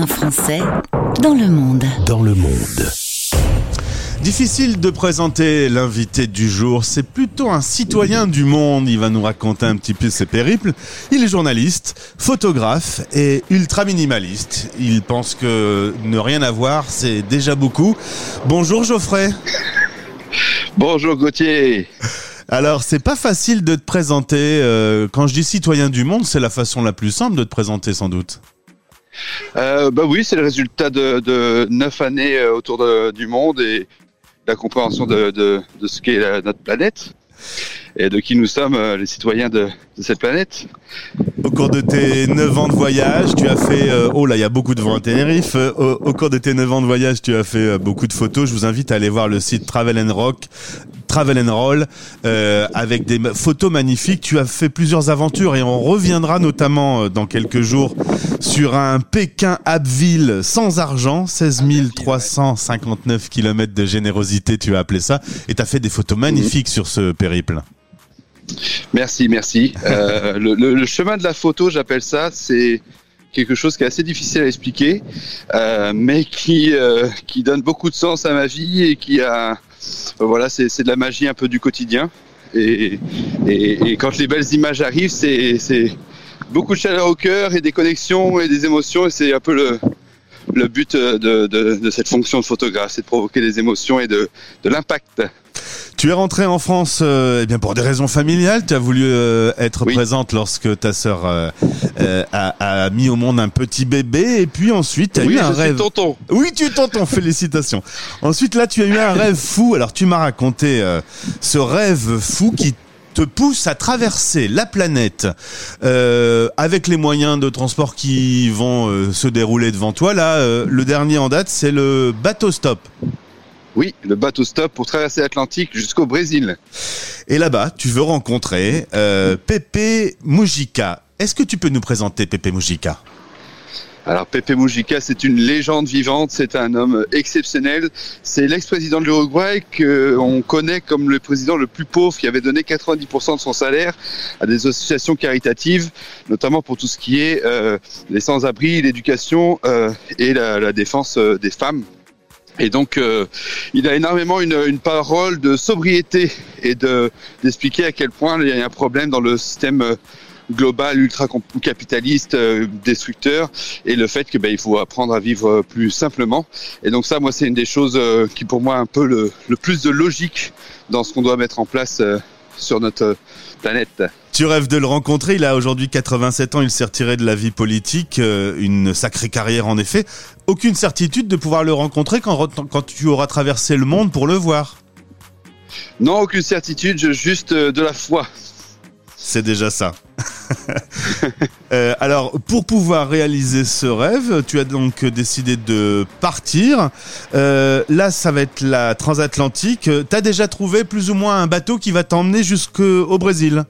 Un Français dans le monde. Dans le monde. Difficile de présenter l'invité du jour, c'est plutôt un citoyen du monde, il va nous raconter un petit peu ses périples. Il est journaliste, photographe et ultra minimaliste. Il pense que ne rien avoir, c'est déjà beaucoup. Bonjour Geoffrey. Bonjour Gauthier. Alors, c'est pas facile de te présenter. euh, quand je dis citoyen du monde, c'est la façon la plus simple de te présenter sans doute. Euh, bah oui, c'est le résultat de, neuf années euh, autour du monde et la compréhension de, ce qu'est notre planète et de qui nous sommes, euh, les citoyens de, cette planète. Au cours de tes 9 ans de voyage, tu as fait... euh, oh là, il y a beaucoup de vent à Tenerife. Au, cours de tes 9 ans de voyage, tu as fait beaucoup de photos. Je vous invite à aller voir le site Travel and Rock, Travel and Roll, avec des photos magnifiques. Tu as fait plusieurs aventures et on reviendra notamment dans quelques jours sur un Pékin-Abbeville sans argent, 16 359 kilomètres de générosité, tu as appelé ça. Et tu as fait des photos magnifiques sur ce périple. Merci, merci. Euh, le, le- le chemin de la photo, j'appelle ça, c'est quelque chose qui est assez difficile à expliquer, euh, mais qui, euh, qui donne beaucoup de sens à ma vie et qui a... Voilà, c'est de la magie un peu du quotidien. Et, et, et quand les belles images arrivent, c'est beaucoup de chaleur au cœur et des connexions et des émotions. Et c'est un peu le, le but de, de, de cette fonction de photographe, c'est de provoquer des émotions et de, de l'impact. Tu es rentrée en France euh, eh bien pour des raisons familiales. Tu as voulu euh, être Oui. présente lorsque ta sœur euh, a, a mis au monde un petit bébé. Et puis ensuite, tu as oui, eu je un suis rêve. tonton. Oui, tu es tonton, félicitations. Ensuite, là, tu as eu un rêve fou. Alors, tu m'as raconté ce rêve fou qui te pousse à traverser la planète euh, avec les moyens de transport qui vont euh, se dérouler devant toi. Là, euh, le dernier en date, c'est le bateau stop. Oui, le bateau stop pour traverser l'Atlantique jusqu'au Brésil. Et là-bas, tu veux rencontrer euh, Pepe Mujica. Est-ce que tu peux nous présenter Pepe Mujica? Alors Pepe Mujica, c'est une légende vivante, c'est un homme exceptionnel. C'est l'ex-président de l'Uruguay qu'on connaît comme le président le plus pauvre qui avait donné 90% de son salaire à des associations caritatives, notamment pour tout ce qui est euh, les sans-abri, l'éducation euh, et la, la défense euh, des femmes. Et donc, euh, il a énormément une, une parole de sobriété et de d'expliquer à quel point il y a un problème dans le système euh, global ultra capitaliste euh, destructeur et le fait que ben, il faut apprendre à vivre euh, plus simplement et donc ça moi c'est une des choses euh, qui pour moi a un peu le, le plus de logique dans ce qu'on doit mettre en place euh, sur notre planète. Tu rêves de le rencontrer. Il a aujourd'hui 87 ans. Il s'est retiré de la vie politique. une sacrée carrière, en effet. Aucune certitude de pouvoir le rencontrer quand, quand tu auras traversé le monde pour le voir. Non aucune certitude, juste de la foi. C'est déjà ça. Euh, alors, pour pouvoir réaliser ce rêve, tu as donc décidé de partir. Euh, là, ça va être la transatlantique. Tu déjà trouvé plus ou moins un bateau qui va t'emmener jusqu'au Brésil?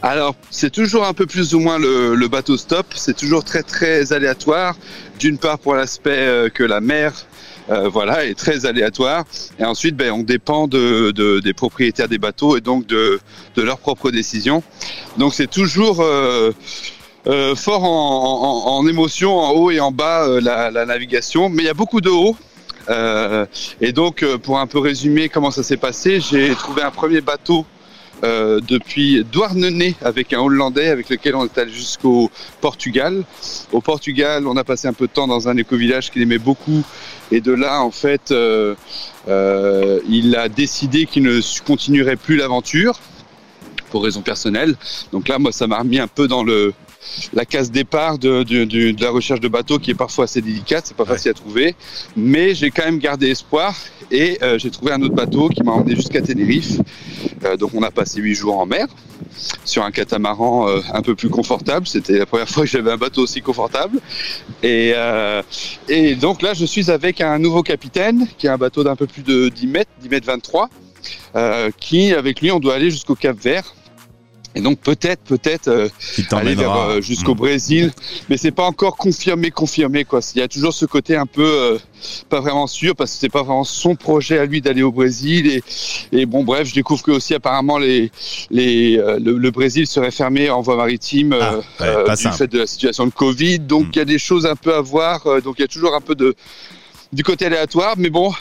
Alors, c'est toujours un peu plus ou moins le, le bateau stop. C'est toujours très très aléatoire. D'une part pour l'aspect euh, que la mer, euh, voilà, est très aléatoire. Et ensuite, ben, on dépend de, de- des propriétaires des bateaux et donc de, de leurs propres décisions. Donc, c'est toujours euh, euh, fort en, en- en émotion, en haut et en bas euh, la, la navigation. Mais il y a beaucoup de haut. Euh, et donc, euh, pour un peu résumer comment ça s'est passé, j'ai trouvé un premier bateau euh, depuis Douarnenez avec un Hollandais avec lequel on est allé jusqu'au Portugal. Au Portugal, on a passé un peu de temps dans un éco-village qu'il aimait beaucoup et de là, en fait, euh, euh, il a décidé qu'il ne continuerait plus l'aventure pour raisons personnelles. Donc là, moi, ça m'a remis un peu dans le la case départ de, de, de- de la recherche de bateaux qui est parfois assez délicate, c'est pas facile à trouver, mais j'ai quand même gardé espoir et euh, j'ai trouvé un autre bateau qui m'a emmené jusqu'à Tenerife. Euh, donc on a passé huit jours en mer sur un catamaran euh, un peu plus confortable. C'était la première fois que j'avais un bateau aussi confortable. Et, et donc là, je suis avec un nouveau capitaine qui a un bateau d'un peu plus de 10 mètres, 10 mètres 23, euh, qui avec lui, on doit aller jusqu'au Cap Vert. Et donc peut-être, peut-être euh, aller vers euh, jusqu'au mmh. Brésil, mais c'est pas encore confirmé, confirmé quoi. Il y a toujours ce côté un peu euh, pas vraiment sûr parce que c'est pas vraiment son projet à lui d'aller au Brésil et, et bon bref, je découvre que aussi apparemment les les le, Brésil serait fermé en voie maritime ah, du fait de la situation de Covid. Donc mmh. il y a des choses un peu à voir. donc il y a toujours un peu de du côté aléatoire, mais bon,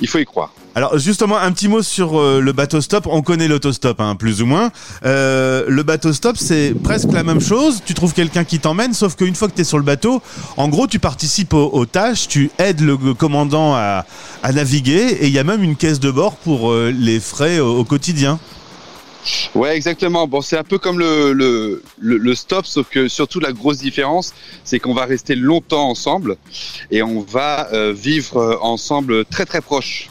il faut y croire. Alors justement, un petit mot sur euh, le bateau stop. On connaît l'autostop, hein, plus ou moins. Euh, le bateau stop, c'est presque la même chose. Tu trouves quelqu'un qui t'emmène, sauf qu'une fois que tu es sur le bateau, en gros, tu participes aux, tâches, tu aides le commandant à, naviguer, et il y a même une caisse de bord pour euh, les frais au, quotidien. Ouais, exactement. Bon, c'est un peu comme le, le, le, stop, sauf que surtout la grosse différence, c'est qu'on va rester longtemps ensemble et on va vivre ensemble très très proches.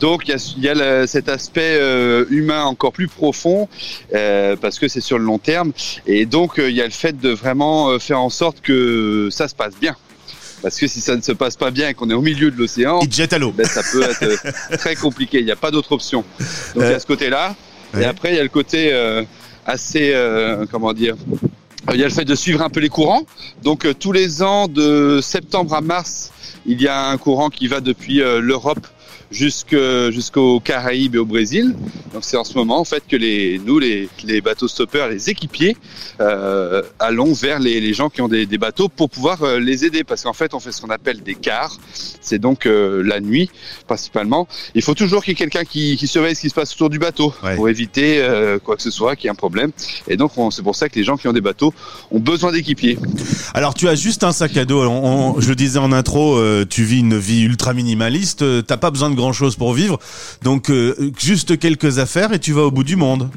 Donc il y a, cet aspect euh, humain encore plus profond euh, parce que c'est sur le long terme et donc euh, il y a le fait de vraiment faire en sorte que ça se passe bien. Parce que si ça ne se passe pas bien et qu'on est au milieu de l'océan, ben, ça peut être très compliqué. Il n'y a pas d'autre option. Donc il y a ce côté-là. Et après il y a le côté assez, comment dire, il y a le fait de suivre un peu les courants. Donc tous les ans, de septembre à mars, il y a un courant qui va depuis l'Europe jusqu'aux Caraïbes et au Brésil. Donc c'est en ce moment en fait que les, nous, les, les bateaux stoppeurs, les équipiers, euh, allons vers les, les, gens qui ont des, des bateaux pour pouvoir euh, les aider. Parce qu'en fait, on fait ce qu'on appelle des cars. C'est donc euh, la nuit principalement. Il faut toujours qu'il y ait quelqu'un qui, qui, surveille ce qui se passe autour du bateau pour éviter euh, quoi que ce soit, qu'il y ait un problème. Et donc c'est pour ça que les gens qui ont des bateaux ont besoin d'équipiers. Alors tu as juste un sac à dos. je le disais en intro, tu vis une vie ultra minimaliste. T'as pas besoin de grand chose pour vivre. Donc euh, juste quelques affaires et tu vas au bout du monde.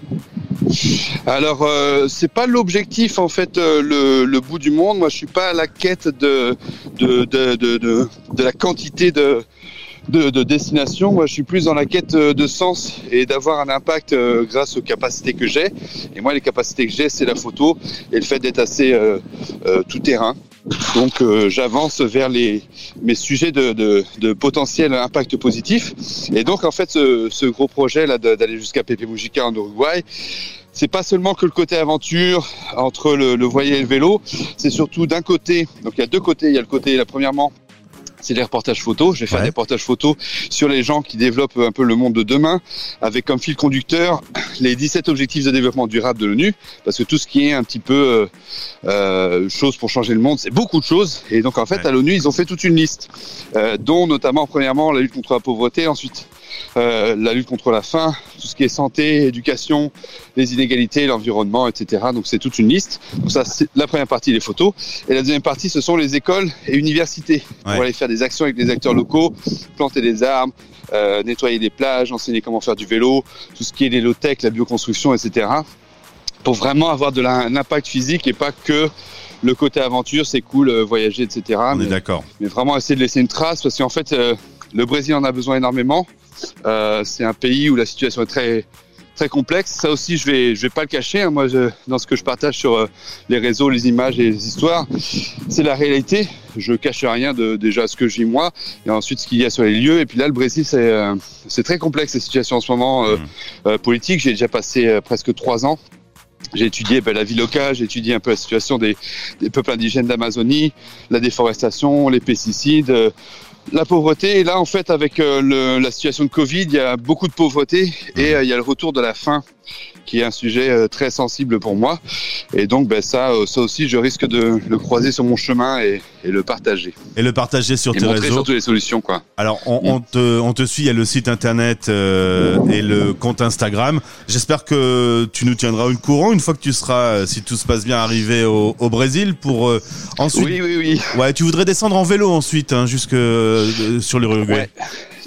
Alors euh, c'est pas l'objectif en fait euh, le, bout du monde. Moi je suis pas à la quête de de, de, de, la quantité de, de. Moi, je suis plus dans la quête de sens et d'avoir un impact grâce aux capacités que j'ai. Et moi, les capacités que j'ai, c'est la photo et le fait d'être assez tout terrain. Donc euh, j'avance vers les, mes sujets de, potentiel impact positif. Et donc en fait ce, gros projet là d'aller jusqu'à Pepe Mujica en Uruguay, c'est pas seulement que le côté aventure entre le, le et le vélo, c'est surtout d'un côté, donc il y a deux côtés, il y a le côté, là, premièrement, c'est les reportages photos. Je vais faire des reportages photos sur les gens qui développent un peu le monde de demain, avec comme fil conducteur les 17 objectifs de développement durable de l'ONU, parce que tout ce qui est un petit peu euh, euh chose pour changer le monde, c'est beaucoup de choses. Et donc en fait, à l'ONU, ils ont fait toute une liste, euh, dont notamment premièrement la lutte contre la pauvreté, ensuite euh, la lutte contre la faim, tout ce qui est santé, éducation, les inégalités, l'environnement, etc. Donc c'est toute une liste. Donc ça, c'est la première partie, les photos. Et la deuxième partie, ce sont les écoles et universités. On va aller faire des actions avec les acteurs locaux, planter des arbres, euh, nettoyer des plages, enseigner comment faire du vélo, tout ce qui est les low-tech, la bioconstruction, etc. Pour vraiment avoir de un impact physique et pas que le côté aventure, c'est cool, euh, voyager, etc. On est d'accord. Mais vraiment essayer de laisser une trace parce qu'en fait, euh, le Brésil en a besoin énormément. Euh, c'est un pays où la situation est très très complexe. Ça aussi, je vais je vais pas le cacher. Hein. Moi, dans ce que je partage sur euh, les réseaux, les images et les histoires, c'est la réalité. Je cache rien de déjà ce que je vis moi et ensuite ce qu'il y a sur les lieux. Et puis là, le Brésil, c'est euh, c'est très complexe la situation en ce moment mmh. politique. J'ai déjà passé presque trois ans j'ai étudié ben, la vie locale, j'ai étudié un peu la situation des, des peuples indigènes d'Amazonie, la déforestation, les pesticides, la pauvreté. Et là, en fait, avec euh, la situation de Covid, il y a beaucoup de pauvreté et euh, il y a le retour de la faim qui est un sujet euh, très sensible pour moi. Et donc, ben, ça, euh, ça aussi, je risque de le croiser sur mon chemin et, le partager. Et le partager sur tes réseaux. surtout les solutions, quoi. Alors, on, te, on te suit, il y a le site internet euh, et le compte Instagram. J'espère que tu nous tiendras une courant une fois que tu seras, si tout se passe bien, arrivé au, Brésil pour ensuite. Oui, oui, oui. Ouais, tu voudrais descendre en vélo ensuite, hein, jusque sur l'Uruguay.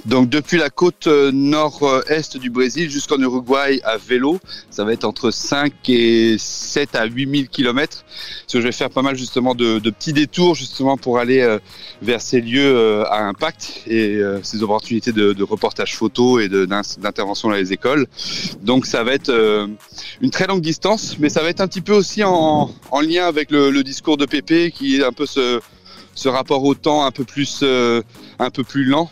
Donc depuis la côte euh, nord-est du Brésil jusqu'en Uruguay à vélo, ça va être entre 5 et 7 à 8000 kilomètres. Parce je vais faire pas mal justement de, petits détours justement pour aller euh, vers ces lieux euh, à impact et ces opportunités de, reportage photo et d'intervention dans les écoles. Donc ça va être une très longue distance, mais ça va être un petit peu aussi en, lien avec le, discours de Pépé qui est un peu ce, ce rapport au temps un peu plus, un peu plus lent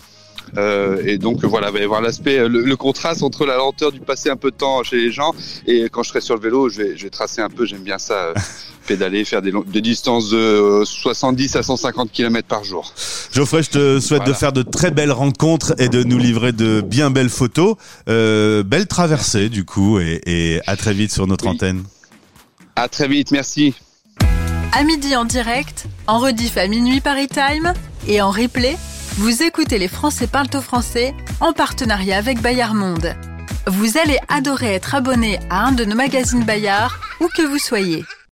Euh, et donc voilà, il va y avoir l'aspect, euh, le, le, contraste entre la lenteur du passer un peu de temps chez les gens et quand je serai sur le vélo, je vais, je vais tracer un peu. J'aime bien ça, euh, pédaler, faire des, des, distances de 70 à 150 km par jour. Geoffrey, je te souhaite voilà. de faire de très belles rencontres et de nous livrer de bien belles photos. Euh, belle traversée du coup et, et, à très vite sur notre oui. antenne. À très vite, merci. À midi en direct, en rediff à minuit Paris Time et en replay vous écoutez Les Français parlent français en partenariat avec Bayard Monde. Vous allez adorer être abonné à un de nos magazines Bayard, où que vous soyez.